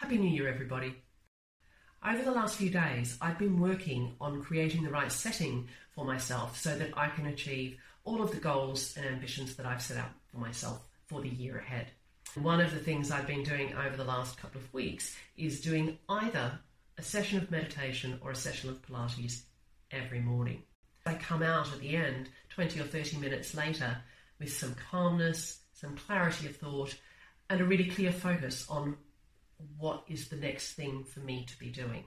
Happy New Year, everybody. Over the last few days, I've been working on creating the right setting for myself so that I can achieve all of the goals and ambitions that I've set out for myself for the year ahead. One of the things I've been doing over the last couple of weeks is doing either a session of meditation or a session of Pilates every morning. I come out at the end, 20 or 30 minutes later, with some calmness, some clarity of thought, and a really clear focus on what is the next thing for me to be doing.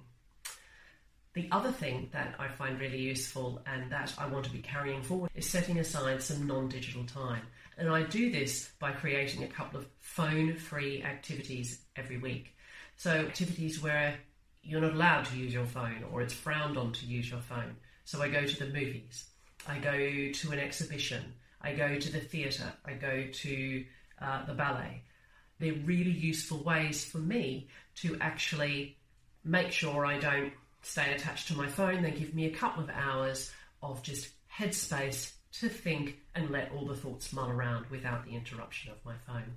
The other thing that I find really useful and that I want to be carrying forward is setting aside some non digital time. And I do this by creating a couple of phone free activities every week. So, activities where you're not allowed to use your phone or it's frowned on to use your phone. So, I go to the movies, I go to an exhibition, I go to the theatre, I go to uh, the ballet they're really useful ways for me to actually make sure I don't stay attached to my phone. They give me a couple of hours of just headspace to think and let all the thoughts mull around without the interruption of my phone.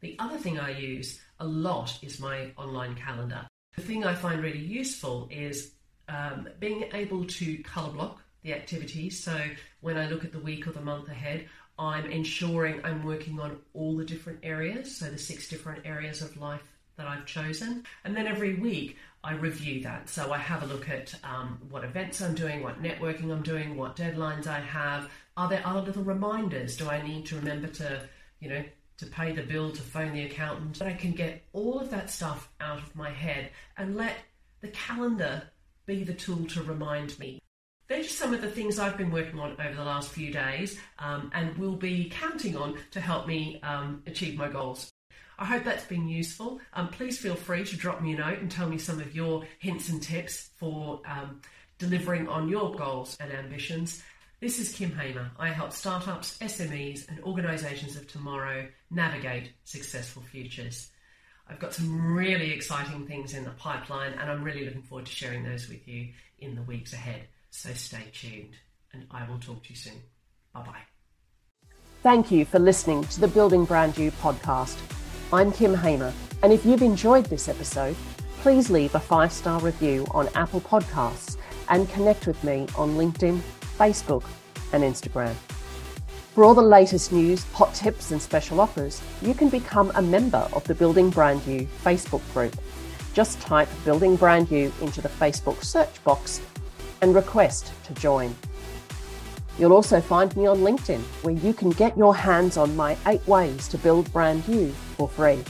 The other thing I use a lot is my online calendar. The thing I find really useful is um, being able to colour block the activities. So when I look at the week or the month ahead, I'm ensuring I'm working on all the different areas, so the six different areas of life that I've chosen. And then every week I review that. So I have a look at um, what events I'm doing, what networking I'm doing, what deadlines I have. Are there other little reminders? Do I need to remember to, you know, to pay the bill, to phone the accountant? But I can get all of that stuff out of my head and let the calendar be the tool to remind me these are some of the things I've been working on over the last few days um, and will be counting on to help me um, achieve my goals. I hope that's been useful. Um, please feel free to drop me a note and tell me some of your hints and tips for um, delivering on your goals and ambitions. This is Kym Hamer. I help startups, SMEs, and organisations of tomorrow navigate successful futures. I've got some really exciting things in the pipeline, and I'm really looking forward to sharing those with you in the weeks ahead. So stay tuned and I will talk to you soon. Bye bye. Thank you for listening to the Building Brand You podcast. I'm Kym Hamer, and if you've enjoyed this episode, please leave a five star review on Apple Podcasts and connect with me on LinkedIn, Facebook, and Instagram. For all the latest news, hot tips, and special offers, you can become a member of the Building Brand You Facebook group. Just type Building Brand You into the Facebook search box and request to join. You'll also find me on LinkedIn, where you can get your hands on my eight ways to build brand you for free.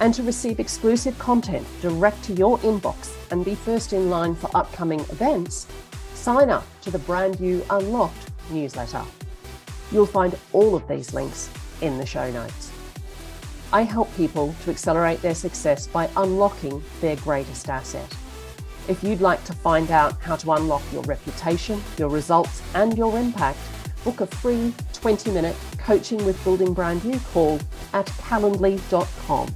And to receive exclusive content direct to your inbox and be first in line for upcoming events, sign up to the Brand You Unlocked newsletter. You'll find all of these links in the show notes. I help people to accelerate their success by unlocking their greatest asset if you'd like to find out how to unlock your reputation, your results, and your impact, book a free 20 minute coaching with building brand you call at calendly.com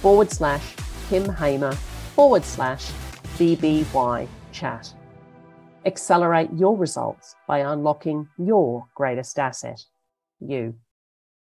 forward slash Kym Hamer forward slash BBY chat. Accelerate your results by unlocking your greatest asset, you.